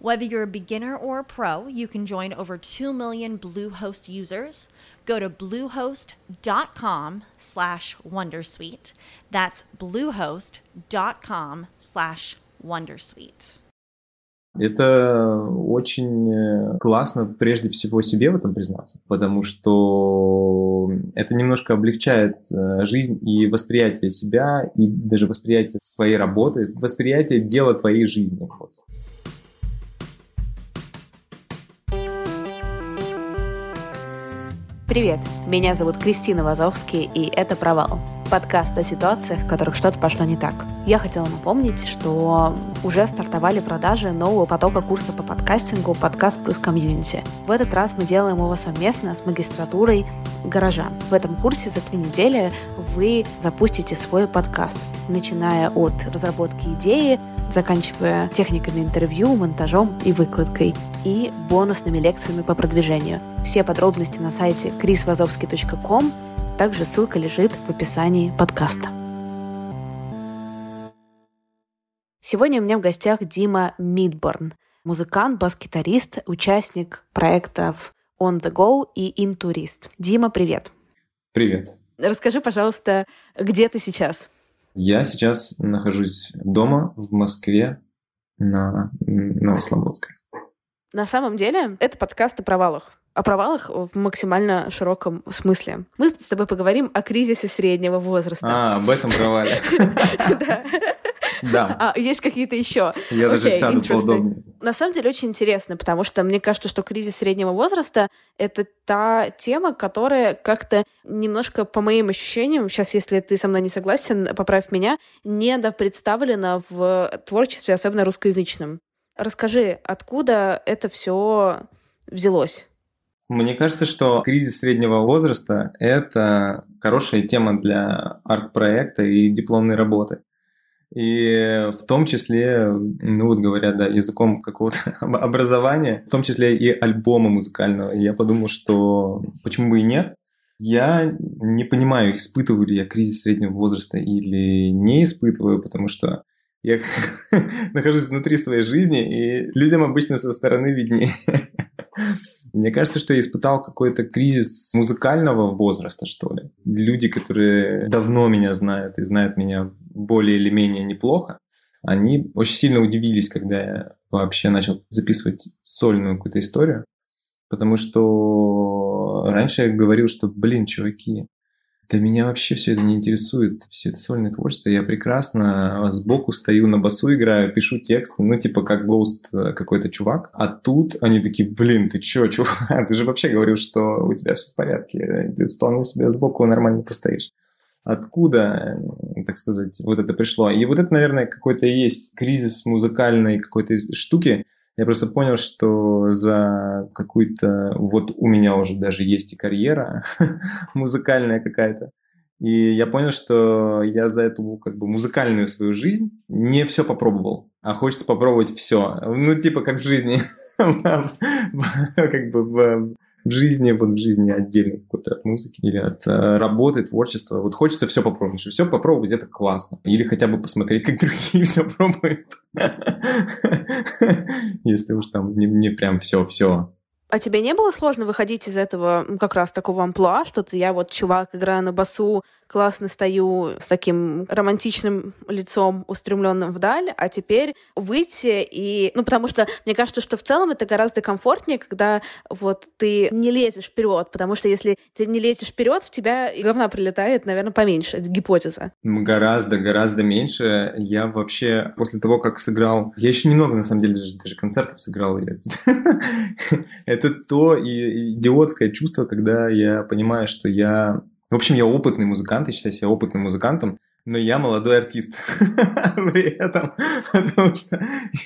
Whether you're a beginner or a pro, you can join over 2 million Bluehost users. Go to bluehost.com slash wondersuite. That's bluehost.com slash wondersuite. Это очень классно прежде всего себе в этом признаться, потому что это немножко облегчает жизнь и восприятие себя, и даже восприятие своей работы, восприятие дела твоей жизни. Привет, меня зовут Кристина Вазовский, и это «Провал» — подкаст о ситуациях, в которых что-то пошло не так. Я хотела напомнить, что уже стартовали продажи нового потока курса по подкастингу «Подкаст плюс комьюнити». В этот раз мы делаем его совместно с магистратурой «Гаража». В этом курсе за три недели вы запустите свой подкаст, начиная от разработки идеи, заканчивая техниками интервью, монтажом и выкладкой, и бонусными лекциями по продвижению. Все подробности на сайте chrisvazovsky.com, также ссылка лежит в описании подкаста. Сегодня у меня в гостях Дима Мидборн, музыкант, бас-гитарист, участник проектов On The Go и Intourist. Дима, привет. Привет. Расскажи, пожалуйста, где ты сейчас? Я сейчас нахожусь дома в Москве на Новослободской. На самом деле, это подкаст о провалах. О провалах в максимально широком смысле. Мы с тобой поговорим о кризисе среднего возраста. А, об этом провале. Да. А есть какие-то еще? Я даже сяду поудобнее. На самом деле очень интересно, потому что мне кажется, что кризис среднего возраста — это та тема, которая как-то немножко, по моим ощущениям, сейчас, если ты со мной не согласен, поправь меня, недопредставлена в творчестве, особенно русскоязычном. Расскажи, откуда это все взялось? Мне кажется, что кризис среднего возраста — это хорошая тема для арт-проекта и дипломной работы. И в том числе, ну вот говоря, да, языком какого-то образования, в том числе и альбома музыкального. Я подумал, что почему бы и нет. Я не понимаю, испытываю ли я кризис среднего возраста или не испытываю, потому что я нахожусь внутри своей жизни, и людям обычно со стороны виднее. Мне кажется, что я испытал какой-то кризис музыкального возраста, что ли. Люди, которые давно меня знают и знают меня более или менее неплохо, они очень сильно удивились, когда я вообще начал записывать сольную какую-то историю. Потому что раньше я говорил, что, блин, чуваки, да меня вообще все это не интересует, все это сольное творчество. Я прекрасно сбоку стою, на басу играю, пишу тексты, ну, типа, как гоуст э, какой-то чувак. А тут они такие, блин, ты чё, чувак? Ты же вообще говорил, что у тебя все в порядке. Ты вполне себе сбоку нормально постоишь. Откуда, так сказать, вот это пришло? И вот это, наверное, какой-то есть кризис музыкальной какой-то штуки, я просто понял, что за какую-то... Вот у меня уже даже есть и карьера музыкальная какая-то. И я понял, что я за эту как бы музыкальную свою жизнь не все попробовал, а хочется попробовать все. Ну, типа как в жизни. Как бы в жизни, вот в жизни отдельно какой-то от музыки или от э, работы, творчества. Вот хочется все попробовать, что все попробовать это классно. Или хотя бы посмотреть, как другие все пробуют. Если уж там не, не прям все-все. А тебе не было сложно выходить из этого как раз такого амплуа, что ты я вот чувак, играю на басу, классно стою с таким романтичным лицом, устремленным вдаль, а теперь выйти и... Ну, потому что мне кажется, что в целом это гораздо комфортнее, когда вот ты не лезешь вперед, потому что если ты не лезешь вперед, в тебя говна прилетает, наверное, поменьше. Это гипотеза. Гораздо, гораздо меньше. Я вообще после того, как сыграл... Я еще немного, на самом деле, даже, концертов сыграл. Это то идиотское чувство, когда я понимаю, что я... В общем, я опытный музыкант, я считаю себя опытным музыкантом, но я молодой артист при этом, потому что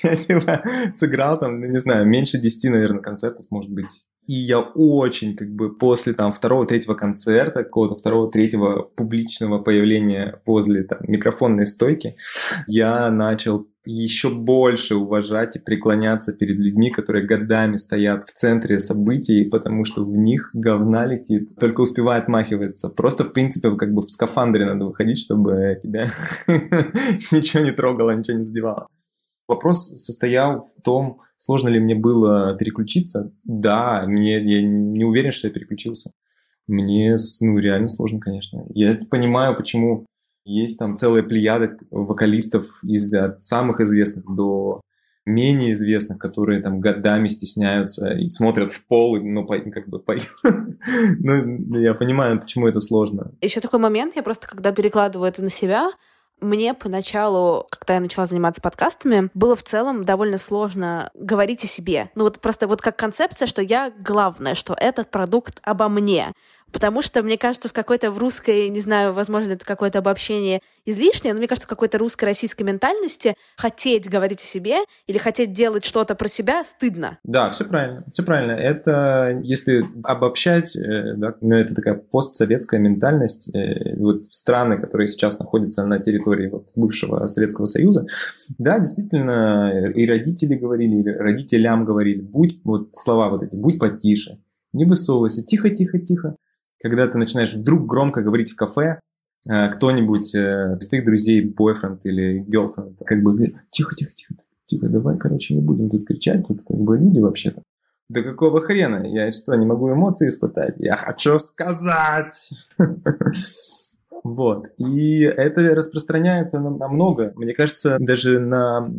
я типа сыграл там, ну, не знаю, меньше 10, наверное, концертов, может быть. И я очень, как бы, после там второго, третьего концерта, какого-то второго, третьего публичного появления возле там микрофонной стойки, я начал еще больше уважать и преклоняться перед людьми, которые годами стоят в центре событий, потому что в них говна летит, только успевает махиваться. Просто, в принципе, как бы в скафандре надо выходить, чтобы тебя ничего не трогало, ничего не задевало. Вопрос состоял в том, сложно ли мне было переключиться. Да, мне, я не уверен, что я переключился. Мне ну, реально сложно, конечно. Я понимаю, почему есть там целая плеяда вокалистов из от самых известных до менее известных, которые там годами стесняются и смотрят в пол, ну, по, как бы поют. ну, я понимаю, почему это сложно. Еще такой момент, я просто, когда перекладываю это на себя, мне поначалу, когда я начала заниматься подкастами, было в целом довольно сложно говорить о себе. Ну вот просто вот как концепция, что я главное, что этот продукт обо мне. Потому что, мне кажется, в какой-то в русской, не знаю, возможно, это какое-то обобщение излишнее, но мне кажется, в какой-то русской российской ментальности хотеть говорить о себе или хотеть делать что-то про себя стыдно. Да, все правильно, все правильно. Это, если обобщать, э, да, ну, это такая постсоветская ментальность. Э, вот страны, которые сейчас находятся на территории вот, бывшего Советского Союза, да, действительно, и родители говорили, и родителям говорили, будь, вот слова вот эти, будь потише, не высовывайся, тихо-тихо-тихо когда ты начинаешь вдруг громко говорить в кафе, э, кто-нибудь э, из твоих друзей, бойфренд или girlfriend, как бы, тихо, тихо, тихо, тихо, давай, короче, не будем тут кричать, тут как бы люди вообще-то. Да какого хрена? Я что, не могу эмоции испытать? Я хочу сказать! Вот. И это распространяется на, много. Мне кажется, даже на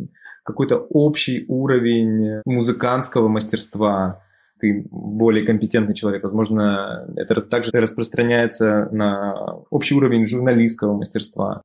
какой-то общий уровень музыкантского мастерства, ты более компетентный человек. Возможно, это также распространяется на общий уровень журналистского мастерства.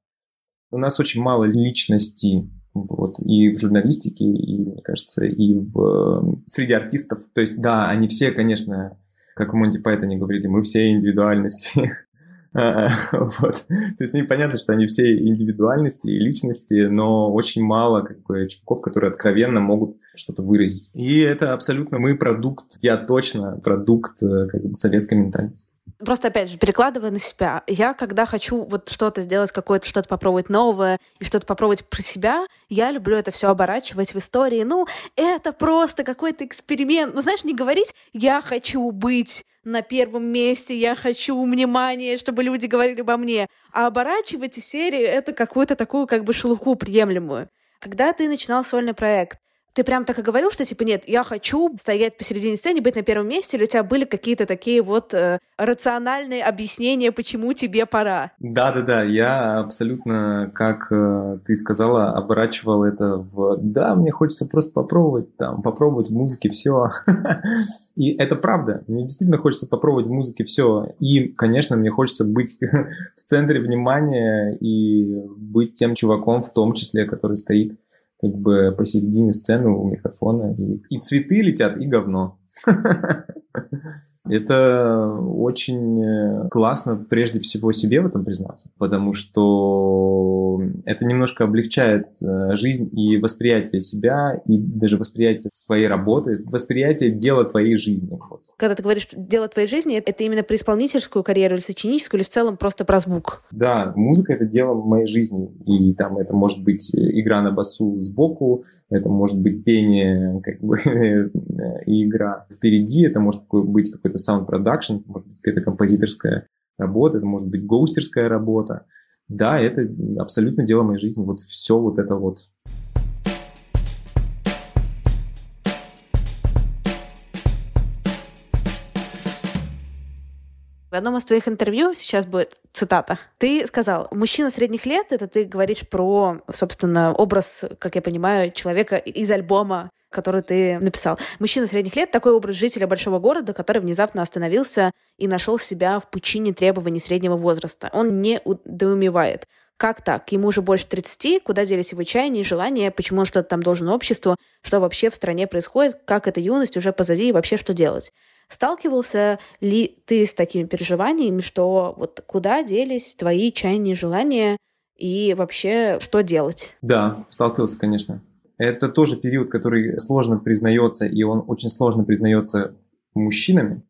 У нас очень мало личности вот, и в журналистике, и, мне кажется, и в, среди артистов. То есть, да, они все, конечно, как у Монти Пайтоне говорили, мы все индивидуальности. вот. То есть непонятно, что они все индивидуальности и личности, но очень мало как бы чуваков, которые откровенно могут что-то выразить. И это абсолютно мы продукт, я точно продукт э, как бы, советской ментальности. Просто, опять же, перекладывая на себя, я, когда хочу вот что-то сделать, какое-то что-то попробовать новое и что-то попробовать про себя, я люблю это все оборачивать в истории. Ну, это просто какой-то эксперимент. Ну, знаешь, не говорить «я хочу быть на первом месте, я хочу внимания, чтобы люди говорили обо мне», а оборачивать из серии это какую-то такую как бы шелуху приемлемую. Когда ты начинал сольный проект, ты прям так и говорил, что типа нет, я хочу стоять посередине сцены, быть на первом месте, или у тебя были какие-то такие вот э, рациональные объяснения, почему тебе пора? Да, да, да, я абсолютно, как э, ты сказала, оборачивал это в да, мне хочется просто попробовать там, попробовать в музыке все. И это правда, мне действительно хочется попробовать в музыке все. И, конечно, мне хочется быть в центре внимания и быть тем чуваком в том числе, который стоит как бы посередине сцены у микрофона. И, и цветы летят, и говно. Это очень э, классно прежде всего себе в этом признаться, потому что это немножко облегчает э, жизнь и восприятие себя, и даже восприятие своей работы, восприятие дела твоей жизни. Вот. Когда ты говоришь дело твоей жизни, это именно про исполнительскую карьеру или сочиническую, или в целом просто про звук? Да, музыка — это дело моей жизни, и там это может быть игра на басу сбоку, это может быть пение как бы, и игра впереди, это может быть какой-то sound production, может быть какая-то композиторская работа, это может быть гоустерская работа. Да, это абсолютно дело моей жизни. Вот все вот это вот. Одном из твоих интервью, сейчас будет цитата, ты сказал, мужчина средних лет, это ты говоришь про, собственно, образ, как я понимаю, человека из альбома который ты написал. Мужчина средних лет — такой образ жителя большого города, который внезапно остановился и нашел себя в пучине требований среднего возраста. Он не недоумевает. Как так? Ему уже больше 30, куда делись его чаяния и желания, почему он что-то там должен обществу, что вообще в стране происходит, как эта юность уже позади и вообще что делать. Сталкивался ли ты с такими переживаниями, что вот куда делись твои чаяния и желания и вообще что делать? Да, сталкивался, конечно. Это тоже период, который сложно признается, и он очень сложно признается мужчинами,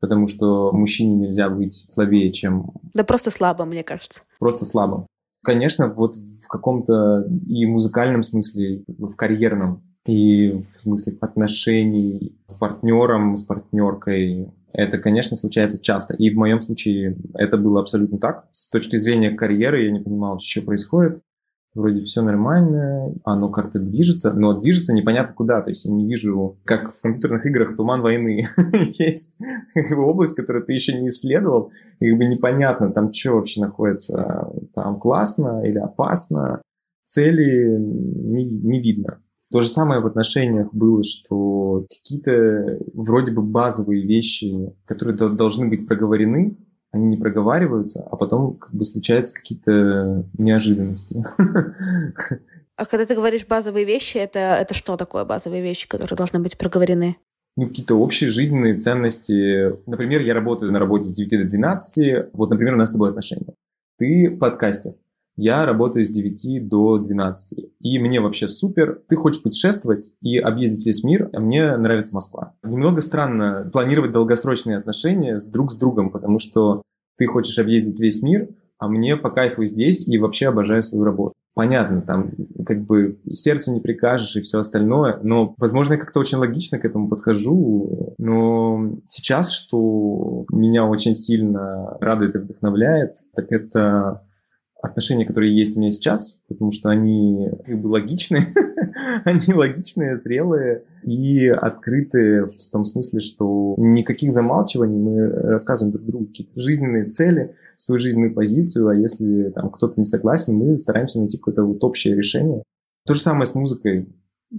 потому что мужчине нельзя быть слабее, чем... Да просто слабым, мне кажется. Просто слабым. Конечно, вот в каком-то и музыкальном смысле, в карьерном, и в смысле отношений с партнером, с партнеркой, это, конечно, случается часто. И в моем случае это было абсолютно так. С точки зрения карьеры я не понимал, что происходит вроде все нормально, оно как-то движется, но движется непонятно куда. То есть я не вижу, как в компьютерных играх «Туман войны». Есть область, которую ты еще не исследовал, и как бы непонятно, там что вообще находится, там классно или опасно, цели не, не видно. То же самое в отношениях было, что какие-то вроде бы базовые вещи, которые должны быть проговорены, они не проговариваются, а потом как бы случаются какие-то неожиданности. А когда ты говоришь базовые вещи, это, это что такое базовые вещи, которые должны быть проговорены? Ну, какие-то общие жизненные ценности. Например, я работаю на работе с 9 до 12. Вот, например, у нас с тобой отношения. Ты подкастер. Я работаю с 9 до 12. И мне вообще супер. Ты хочешь путешествовать и объездить весь мир, а мне нравится Москва. Немного странно планировать долгосрочные отношения с друг с другом, потому что ты хочешь объездить весь мир, а мне по кайфу здесь и вообще обожаю свою работу. Понятно, там как бы сердцу не прикажешь и все остальное, но, возможно, я как-то очень логично к этому подхожу, но сейчас, что меня очень сильно радует и вдохновляет, так это отношения, которые есть у меня сейчас, потому что они как бы логичны, они логичные, зрелые и открытые в том смысле, что никаких замалчиваний мы рассказываем друг другу какие-то жизненные цели, свою жизненную позицию, а если там кто-то не согласен, мы стараемся найти какое-то вот общее решение. То же самое с музыкой.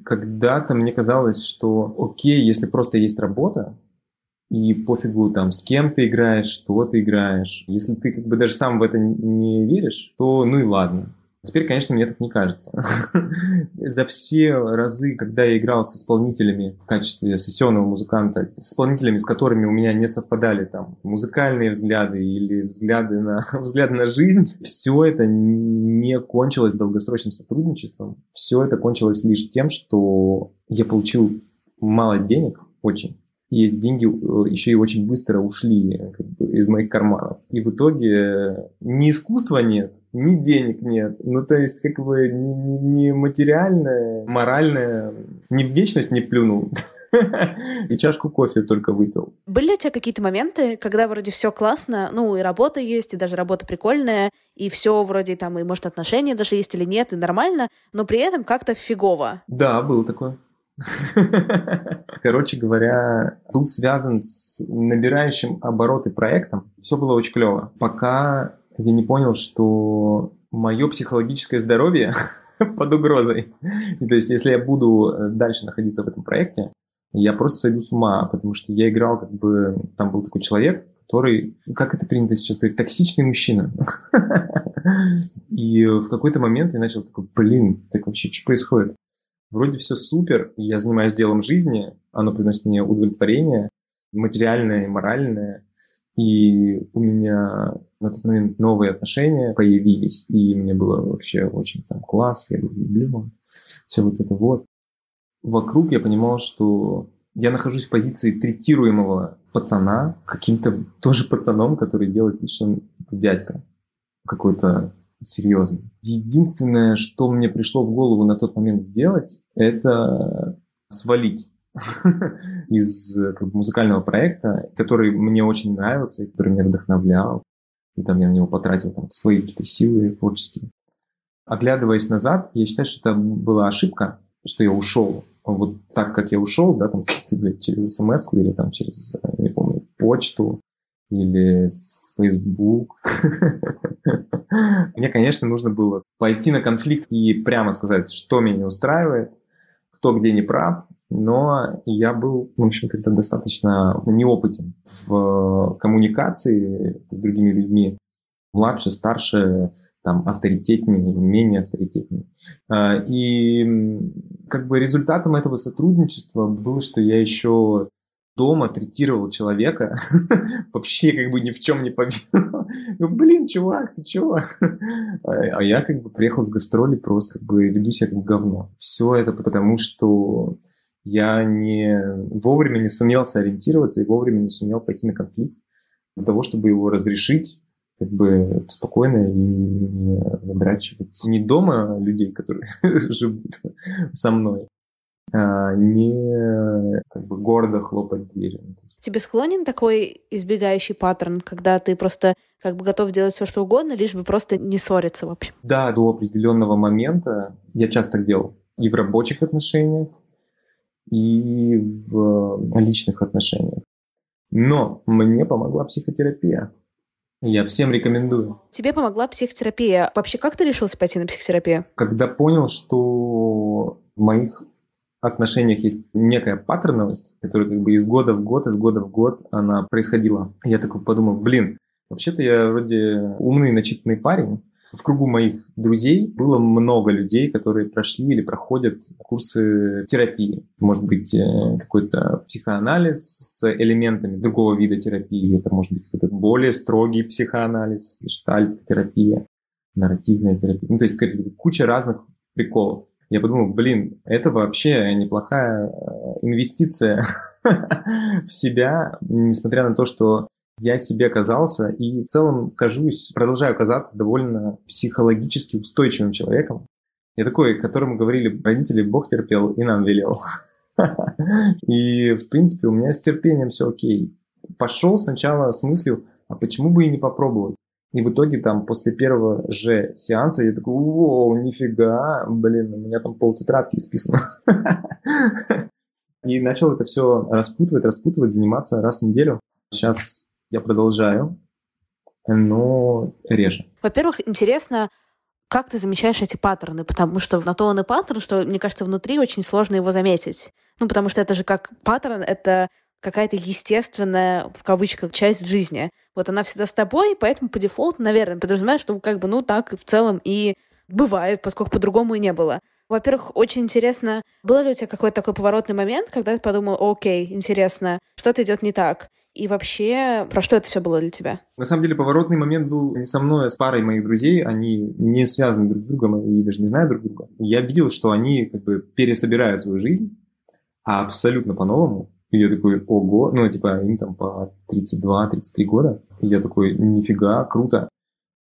Когда-то мне казалось, что окей, если просто есть работа, и пофигу там, с кем ты играешь, что ты играешь. Если ты как бы даже сам в это не веришь, то ну и ладно. Теперь, конечно, мне так не кажется. За все разы, когда я играл с исполнителями в качестве сессионного музыканта, с исполнителями, с которыми у меня не совпадали там музыкальные взгляды или взгляды на, взгляды на жизнь, все это не кончилось долгосрочным сотрудничеством. Все это кончилось лишь тем, что я получил мало денег, очень, и эти деньги э, еще и очень быстро ушли как бы, из моих карманов. И в итоге ни искусства нет, ни денег нет. Ну, то есть, как бы, ни, ни материальное, моральное, ни в вечность не плюнул. И чашку кофе только выпил. Были у тебя какие-то моменты, когда вроде все классно, ну и работа есть, и даже работа прикольная, и все вроде там, и может отношения даже есть или нет, и нормально, но при этом как-то фигово? Да, было такое. Короче говоря, был связан с набирающим обороты проектом. Все было очень клево. Пока я не понял, что мое психологическое здоровье под угрозой. То есть, если я буду э, дальше находиться в этом проекте, я просто сойду с ума, потому что я играл как бы... Там был такой человек, который, как это принято сейчас говорить, токсичный мужчина. И в какой-то момент я начал такой, блин, так вообще что происходит? Вроде все супер, я занимаюсь делом жизни, оно приносит мне удовлетворение, материальное и моральное, и у меня на тот момент новые отношения появились, и мне было вообще очень там класс, я люблю все вот это вот. Вокруг я понимал, что я нахожусь в позиции третируемого пацана, каким-то тоже пацаном, который делает вид, типа, дядька какой-то серьезный. Единственное, что мне пришло в голову на тот момент сделать, это свалить из как бы, музыкального проекта, который мне очень нравился, и который меня вдохновлял. И там я на него потратил там, свои какие-то силы творческие. Оглядываясь назад, я считаю, что это была ошибка, что я ушел. Вот так, как я ушел, да, там, через смс или там через, не помню, почту, или Facebook. Мне, конечно, нужно было пойти на конфликт и прямо сказать, что меня не устраивает, кто где не прав, но я был, в общем, то достаточно неопытен в коммуникации с другими людьми, младше, старше, там, авторитетнее, менее авторитетнее. А, и как бы результатом этого сотрудничества было, что я еще дома третировал человека, вообще как бы ни в чем не повинного. Ну, блин, чувак, ты чего? А я как бы приехал с гастроли, просто как бы веду себя как говно. Все это потому, что я не вовремя не сумел сориентироваться и вовремя не сумел пойти на конфликт для того, чтобы его разрешить как бы спокойно и не задрачивать не дома людей, которые живут со мной, а не как бы гордо хлопать дверью. Тебе склонен такой избегающий паттерн, когда ты просто как бы готов делать все, что угодно, лишь бы просто не ссориться в общем? Да, до определенного момента я часто делал. И в рабочих отношениях, и в личных отношениях. Но мне помогла психотерапия. Я всем рекомендую. Тебе помогла психотерапия. Вообще, как ты решился пойти на психотерапию? Когда понял, что в моих отношениях есть некая паттерновость, которая как бы из года в год, из года в год она происходила. Я такой подумал, блин, вообще-то я вроде умный, начитанный парень, в кругу моих друзей было много людей, которые прошли или проходят курсы терапии. Может быть, э, какой-то психоанализ с элементами другого вида терапии. Это может быть какой-то более строгий психоанализ, гештальт-терапия, нарративная терапия. Ну, то есть куча разных приколов. Я подумал, блин, это вообще неплохая э, инвестиция в себя, несмотря на то, что я себе казался и в целом кажусь, продолжаю казаться довольно психологически устойчивым человеком. Я такой, которому говорили родители, Бог терпел и нам велел. И, в принципе, у меня с терпением все окей. Пошел сначала с мыслью, а почему бы и не попробовать? И в итоге там после первого же сеанса я такой, вау, нифига, блин, у меня там пол тетрадки исписано. И начал это все распутывать, распутывать, заниматься раз в неделю. Сейчас я продолжаю, но реже. Во-первых, интересно, как ты замечаешь эти паттерны? Потому что на то он и паттерн, что, мне кажется, внутри очень сложно его заметить. Ну, потому что это же как паттерн, это какая-то естественная, в кавычках, часть жизни. Вот она всегда с тобой, поэтому по дефолту, наверное, подразумеваешь, что как бы, ну, так в целом и бывает, поскольку по-другому и не было. Во-первых, очень интересно, был ли у тебя какой-то такой поворотный момент, когда ты подумал, окей, интересно, что-то идет не так? И вообще, про что это все было для тебя? На самом деле, поворотный момент был не со мной, а с парой моих друзей. Они не связаны друг с другом и даже не знают друг друга. Я видел, что они как бы пересобирают свою жизнь, абсолютно по-новому. И я такой, ого, ну, типа, им там по 32-33 года. И я такой, нифига, круто.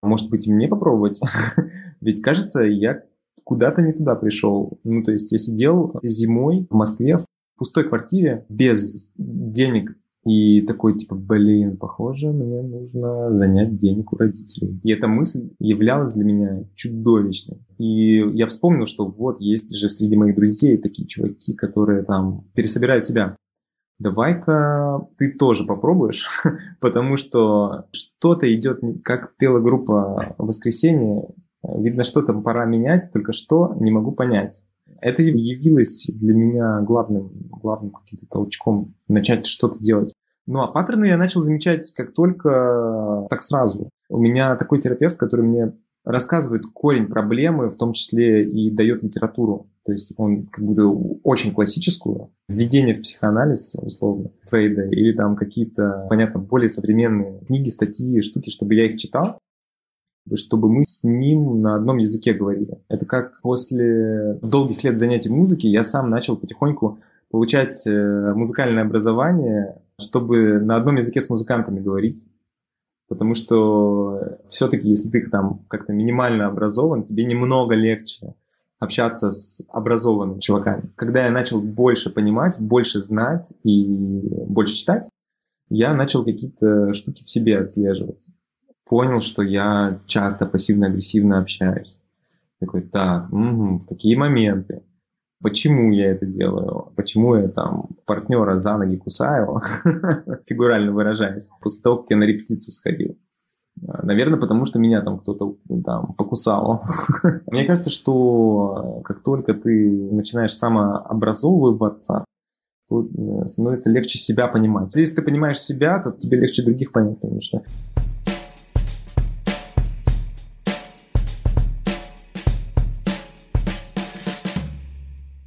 Может быть, мне попробовать? Ведь, кажется, я куда-то не туда пришел. Ну, то есть я сидел зимой в Москве в пустой квартире без денег и такой, типа, блин, похоже, мне нужно занять денег у родителей. И эта мысль являлась для меня чудовищной. И я вспомнил, что вот есть же среди моих друзей такие чуваки, которые там пересобирают себя. Давай-ка ты тоже попробуешь, потому что что-то идет, как пела группа «Воскресенье», видно, что там пора менять, только что не могу понять. Это явилось для меня главным, главным каким-то толчком начать что-то делать. Ну а паттерны я начал замечать как только, так сразу. У меня такой терапевт, который мне рассказывает корень проблемы, в том числе и дает литературу. То есть он как будто очень классическую, введение в психоанализ, условно, Фрейда, или там какие-то, понятно, более современные книги, статьи, штуки, чтобы я их читал, чтобы мы с ним на одном языке говорили. Это как после долгих лет занятий музыки я сам начал потихоньку получать э, музыкальное образование, чтобы на одном языке с музыкантами говорить. Потому что все-таки, если ты там как-то минимально образован, тебе немного легче общаться с образованными чуваками. Когда я начал больше понимать, больше знать и больше читать, я начал какие-то штуки в себе отслеживать понял, что я часто пассивно-агрессивно общаюсь. Такой, так, угу, в какие моменты? Почему я это делаю, почему я там партнера за ноги кусаю, фигурально выражаясь, после того, как я на репетицию сходил. Наверное, потому что меня там кто-то там покусал. Мне кажется, что как только ты начинаешь самообразовываться, то э, становится легче себя понимать. Если ты понимаешь себя, то тебе легче других понять, потому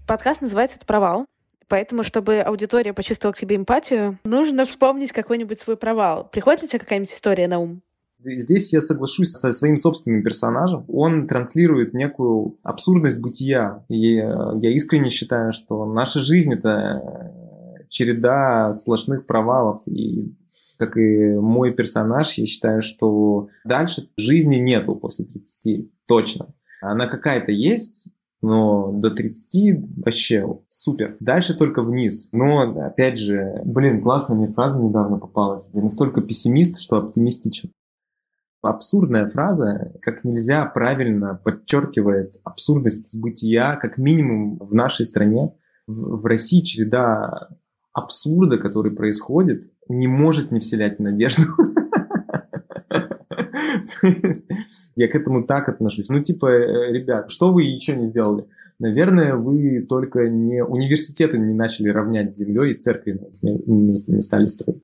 Подкаст называется «Это провал». Поэтому, чтобы аудитория почувствовала к себе эмпатию, нужно вспомнить какой-нибудь свой провал. Приходит ли тебе какая-нибудь история на ум? Здесь я соглашусь со своим собственным персонажем. Он транслирует некую абсурдность бытия. И я искренне считаю, что наша жизнь — это череда сплошных провалов. И как и мой персонаж, я считаю, что дальше жизни нету после 30, точно. Она какая-то есть, но до 30 вообще супер. Дальше только вниз. Но, опять же, блин, классная мне фраза недавно попалась. Я настолько пессимист, что оптимистичен. Абсурдная фраза как нельзя правильно подчеркивает абсурдность бытия, как минимум в нашей стране. В России череда абсурда, который происходит, не может не вселять надежду. Я к этому так отношусь. Ну, типа, э, ребят, что вы еще не сделали? Наверное, вы только не университеты не начали равнять с землей и церкви вместе не стали строить.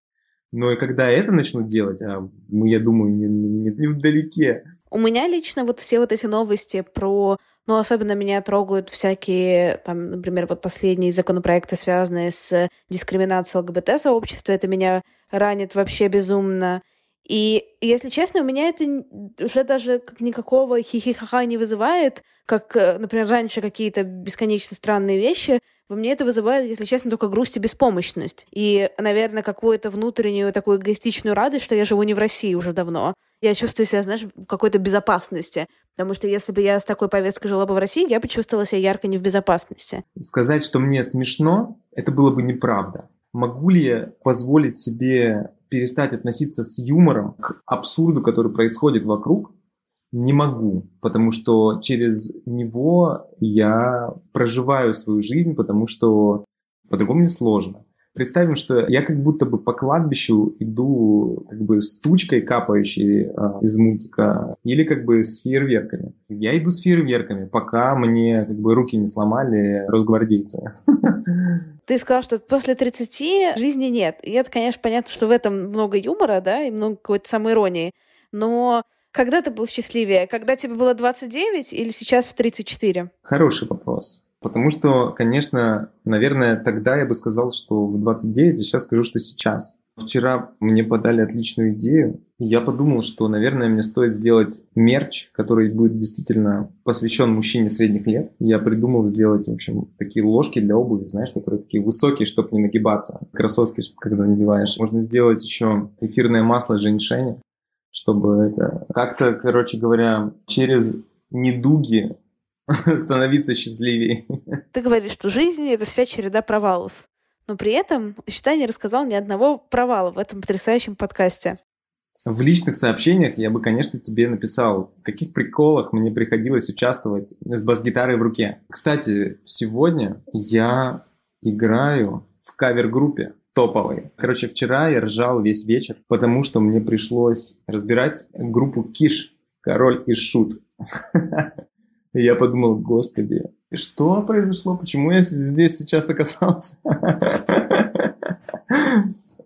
Но и когда это начнут делать, а мы, я думаю, не, не, не вдалеке. У меня лично вот все вот эти новости про ну, особенно меня трогают всякие, там, например, вот последние законопроекты, связанные с дискриминацией ЛГБТ-сообщества. Это меня ранит вообще безумно. И, если честно, у меня это уже даже как никакого хихихаха не вызывает, как, э, например, раньше какие-то бесконечно странные вещи. Во мне это вызывает, если честно, только грусть и беспомощность. И, наверное, какую-то внутреннюю такую эгоистичную радость, что я живу не в России уже давно. Я чувствую себя, знаешь, в какой-то безопасности. Потому что если бы я с такой повесткой жила бы в России, я бы чувствовала себя ярко не в безопасности. Сказать, что мне смешно, это было бы неправда. Могу ли я позволить себе перестать относиться с юмором к абсурду, который происходит вокруг, не могу, потому что через него я проживаю свою жизнь, потому что по-другому не сложно. Представим, что я как будто бы по кладбищу иду как бы с тучкой, капающей а, из мультика, или как бы с фейерверками. Я иду с фейерверками, пока мне как бы руки не сломали росгвардейцы. Ты сказал, что после 30 жизни нет. И это, конечно, понятно, что в этом много юмора, да, и много какой-то самоиронии. Но когда ты был счастливее? Когда тебе было 29 или сейчас в 34? Хороший вопрос. Потому что, конечно, наверное, тогда я бы сказал, что в 29, а сейчас скажу, что сейчас. Вчера мне подали отличную идею, и я подумал, что, наверное, мне стоит сделать мерч, который будет действительно посвящен мужчине средних лет. Я придумал сделать, в общем, такие ложки для обуви, знаешь, которые такие высокие, чтобы не нагибаться. Кроссовки, когда надеваешь. Можно сделать еще эфирное масло женьшеня, чтобы это как-то, короче говоря, через недуги становиться счастливее. Ты говоришь, что жизнь — это вся череда провалов. Но при этом, считай, не рассказал ни одного провала в этом потрясающем подкасте. В личных сообщениях я бы, конечно, тебе написал, в каких приколах мне приходилось участвовать с бас-гитарой в руке. Кстати, сегодня я играю в кавер-группе топовой. Короче, вчера я ржал весь вечер, потому что мне пришлось разбирать группу Киш, Король и Шут. Я подумал, господи, что произошло? Почему я здесь сейчас оказался?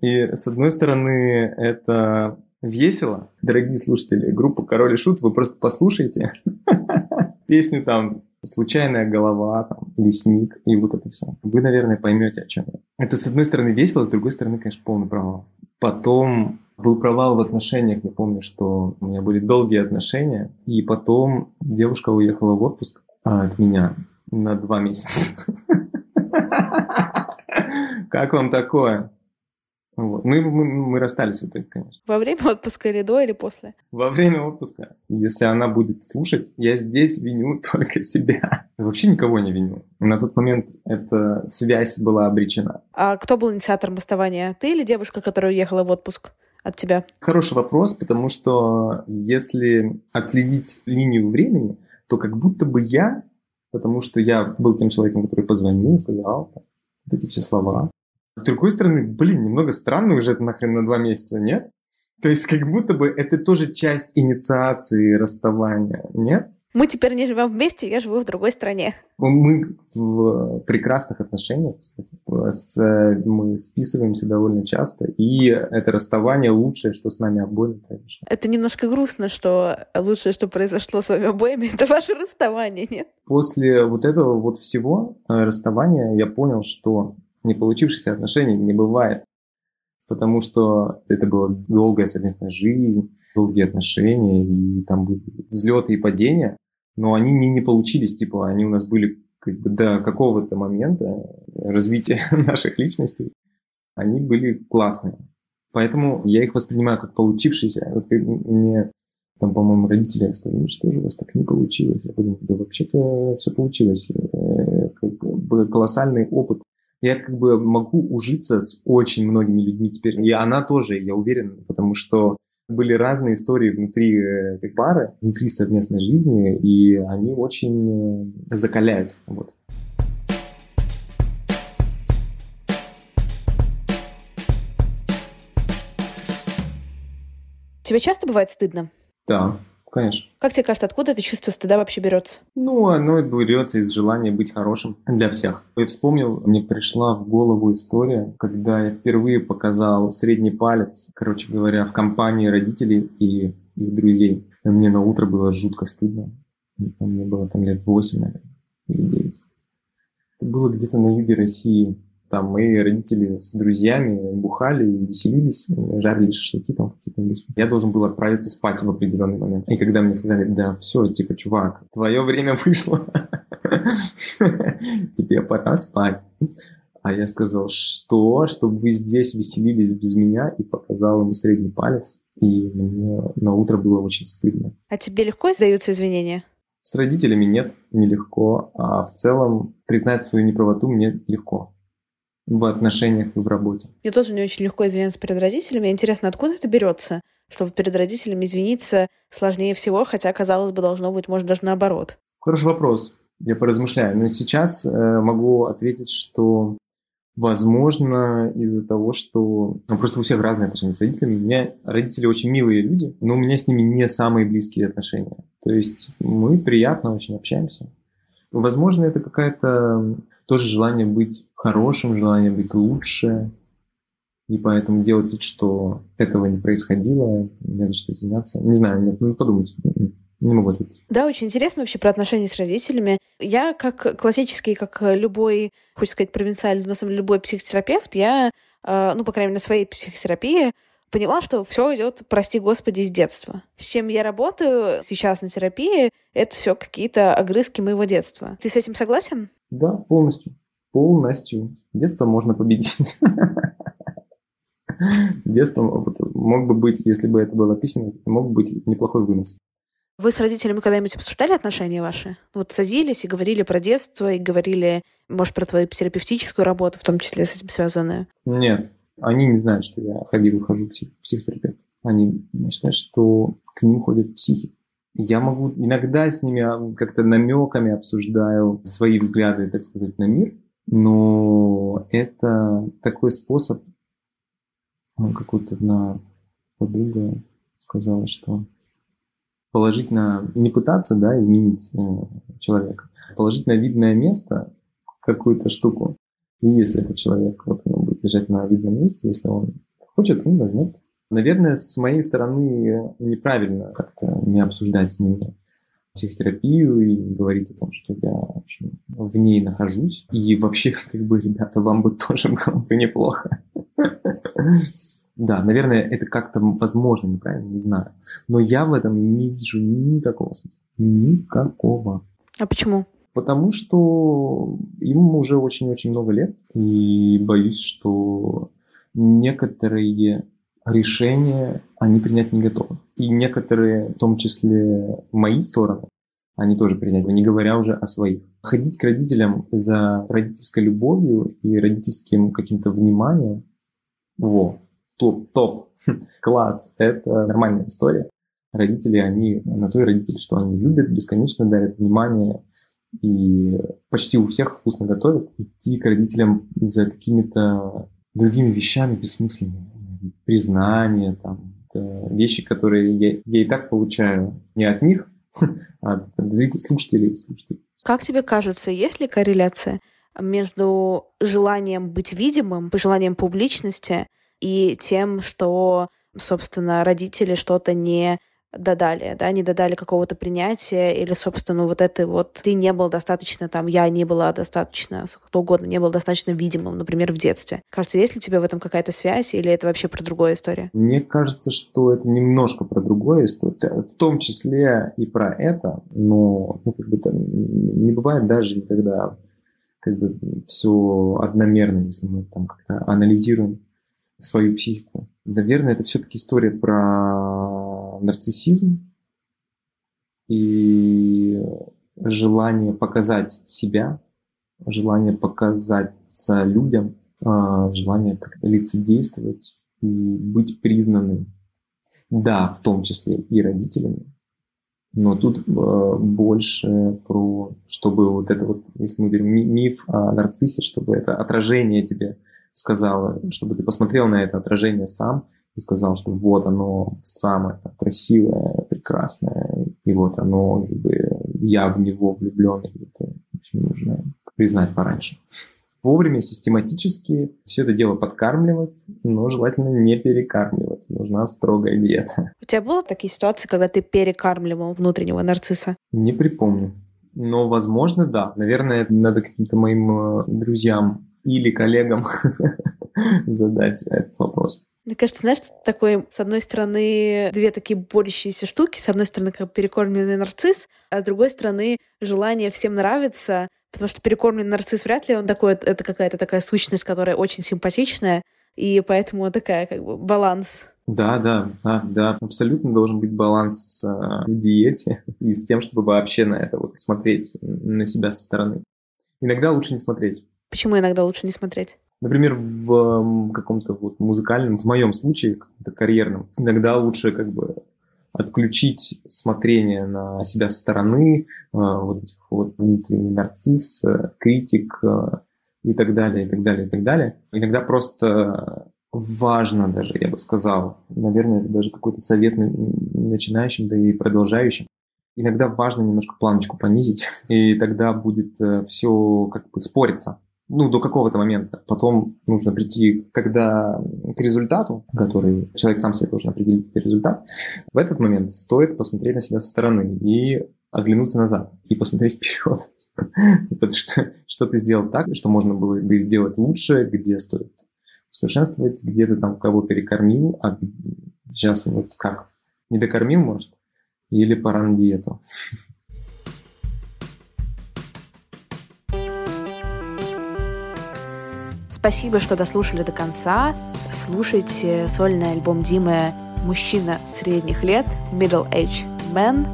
И с одной стороны, это весело. Дорогие слушатели, группа Король и Шут, вы просто послушайте песню там случайная голова, там, лесник, и вот это все. Вы, наверное, поймете, о чем я. Это, с одной стороны, весело, с другой стороны, конечно, полный провал. Потом был провал в отношениях. Я помню, что у меня были долгие отношения. И потом девушка уехала в отпуск а, от меня на два месяца. Как вам такое? Вот. Мы, мы, мы расстались в итоге, конечно. Во время отпуска или до, или после? Во время отпуска. Если она будет слушать, я здесь виню только себя. Вообще никого не виню. На тот момент эта связь была обречена. А кто был инициатором расставания? Ты или девушка, которая уехала в отпуск? от тебя? Хороший вопрос, потому что если отследить линию времени, то как будто бы я потому что я был тем человеком, который позвонил сказал вот эти все слова. С другой стороны, блин, немного странно уже это нахрен на два месяца, нет? То есть как будто бы это тоже часть инициации расставания, нет? Мы теперь не живем вместе, я живу в другой стране. Мы в прекрасных отношениях, кстати. С, мы списываемся довольно часто, и это расставание лучшее, что с нами обоими произошло. Это немножко грустно, что лучшее, что произошло с вами обоими, это ваше расставание, нет? После вот этого вот всего э, расставания я понял, что не получившихся отношений не бывает, потому что это была долгая совместная жизнь, долгие отношения, и там были взлеты и падения, но они не, не получились, типа, они у нас были как бы до какого-то момента развития наших личностей, они были классные. Поэтому я их воспринимаю как получившиеся. Вот мне там, по-моему, родители сказали, ну что же у вас так не получилось? Я подумал, да вообще-то все получилось. Э, колоссальный опыт. Я как бы могу ужиться с очень многими людьми теперь. И она тоже, я уверен, потому что были разные истории внутри э, этой пары, внутри совместной жизни, и они очень э, закаляют. Вот. Тебе часто бывает стыдно? Да, Конечно. Как тебе кажется, откуда это чувство стыда вообще берется? Ну, оно берется из желания быть хорошим для всех. Я вспомнил, мне пришла в голову история, когда я впервые показал средний палец, короче говоря, в компании родителей и их друзей. И мне на утро было жутко стыдно. Мне было там лет 8, наверное, или 9. Это было где-то на юге России. Там мои родители с друзьями бухали и веселились, жарили шашлыки лесу. Я должен был отправиться спать в определенный момент. И когда мне сказали, да, все, типа, чувак, твое время вышло, тебе пора спать. А я сказал, что? Чтобы вы здесь веселились без меня и показал ему средний палец. И мне на утро было очень стыдно. А тебе легко издаются извинения? С родителями нет, нелегко. А в целом признать свою неправоту мне легко в отношениях и в работе. Мне тоже не очень легко извиняться перед родителями. Интересно, откуда это берется? Чтобы перед родителями извиниться сложнее всего, хотя, казалось бы, должно быть, может, даже наоборот. Хороший вопрос. Я поразмышляю. Но сейчас э, могу ответить, что Возможно, из-за того, что ну, просто у всех разные отношения с родителями. У меня родители очень милые люди, но у меня с ними не самые близкие отношения. То есть мы приятно очень общаемся. Возможно, это какая-то тоже желание быть хорошим, желание быть лучше. И поэтому делать вид, что этого не происходило, не за что извиняться. Не знаю, нет, ну подумайте. Не могу ответить. Да, очень интересно вообще про отношения с родителями. Я как классический, как любой, хочется сказать, провинциальный, на самом деле любой психотерапевт, я, э, ну, по крайней мере, на своей психотерапии поняла, что все идет, прости господи, с детства. С чем я работаю сейчас на терапии, это все какие-то огрызки моего детства. Ты с этим согласен? Да, полностью. Полностью. Детство можно победить. Детство мог бы быть, если бы это было письменно, мог бы быть неплохой вынос. Вы с родителями когда-нибудь обсуждали отношения ваши? Вот садились и говорили про детство, и говорили, может, про твою терапевтическую работу, в том числе с этим связанную? Нет, они не знают, что я ходил и хожу к психотерапевту. Они считают, что к ним ходят психи. Я могу иногда с ними а, как-то намеками обсуждаю свои взгляды, так сказать, на мир, но это такой способ, ну, какой-то одна подруга сказала, что положить на, не пытаться, да, изменить э, человека, положить на видное место какую-то штуку. И если этот человек, вот он будет лежать на видном месте, если он хочет, он возьмет Наверное, с моей стороны неправильно как-то не обсуждать с ними психотерапию и говорить о том, что я в, общем, в ней нахожусь. И вообще, как бы, ребята, вам бы тоже было бы неплохо. Да, наверное, это как-то возможно, неправильно, не знаю. Но я в этом не вижу никакого смысла. Никакого. А почему? Потому что им уже очень-очень много лет. И боюсь, что некоторые решения они принять не готовы. И некоторые, в том числе мои стороны, они тоже принять, не говоря уже о своих. Ходить к родителям за родительской любовью и родительским каким-то вниманием, во, топ, топ, класс, это нормальная история. Родители, они на то и родители, что они любят, бесконечно дарят внимание и почти у всех вкусно готовят, идти к родителям за какими-то другими вещами бессмысленными. Признание, там, вещи, которые я, я и так получаю не от них, а от слушателей. слушателей. Как тебе кажется, есть ли корреляция между желанием быть видимым, желанием публичности и тем, что, собственно, родители что-то не додали, да, не додали какого-то принятия, или, собственно, вот это вот ты не был достаточно там, я не была достаточно, кто угодно, не был достаточно видимым, например, в детстве. Кажется, есть ли тебе в этом какая-то связь, или это вообще про другую историю? Мне кажется, что это немножко про другую историю, в том числе и про это, но ну, как бы, там, не бывает даже никогда как бы все одномерно, если мы там как-то анализируем свою психику. Наверное, это все-таки история про нарциссизм и желание показать себя, желание показаться людям, а, желание как-то лицедействовать и быть признанным. Да, в том числе и родителями, но тут э, больше про, чтобы вот это вот, если мы берем миф о нарциссе, чтобы это отражение тебе сказала, чтобы ты посмотрел на это отражение сам и сказал, что вот оно самое красивое, прекрасное, и вот оно, как бы, я в него влюблен, и это очень нужно признать пораньше. Вовремя, систематически все это дело подкармливать, но желательно не перекармливать. Нужна строгая диета. У тебя было такие ситуации, когда ты перекармливал внутреннего нарцисса? Не припомню. Но, возможно, да. Наверное, надо каким-то моим э, друзьям или коллегам задать этот вопрос. Мне кажется, знаешь, такой, с одной стороны, две такие борющиеся штуки. С одной стороны, как перекормленный нарцисс, а с другой стороны, желание всем нравиться, потому что перекормленный нарцисс вряд ли он такой, это какая-то такая сущность, которая очень симпатичная, и поэтому такая как бы баланс. Да, да, да, да, абсолютно должен быть баланс в диете и с тем, чтобы вообще на это вот смотреть на себя со стороны. Иногда лучше не смотреть. Почему иногда лучше не смотреть? Например, в каком-то вот музыкальном, в моем случае, карьерном, иногда лучше как бы отключить смотрение на себя со стороны, а, вот этих вот внутренний нарцисс, критик а, и так далее, и так далее, и так далее. Иногда просто важно даже, я бы сказал, наверное, это даже какой-то совет начинающим, да и продолжающим. Иногда важно немножко планочку понизить, и тогда будет э, все как бы спориться ну, до какого-то момента. Потом нужно прийти, когда к результату, который человек сам себе должен определить результат, в этот момент стоит посмотреть на себя со стороны и оглянуться назад, и посмотреть вперед. Что что ты сделал так, что можно было бы сделать лучше, где стоит усовершенствовать, где ты там кого перекормил, а сейчас вот как, не докормил, может, или пора на диету. Спасибо, что дослушали до конца. Слушайте сольный альбом Димы «Мужчина средних лет» Middle Age Man.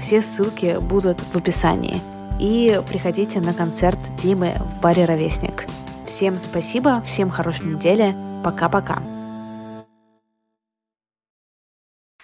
Все ссылки будут в описании. И приходите на концерт Димы в баре «Ровесник». Всем спасибо, всем хорошей недели. Пока-пока.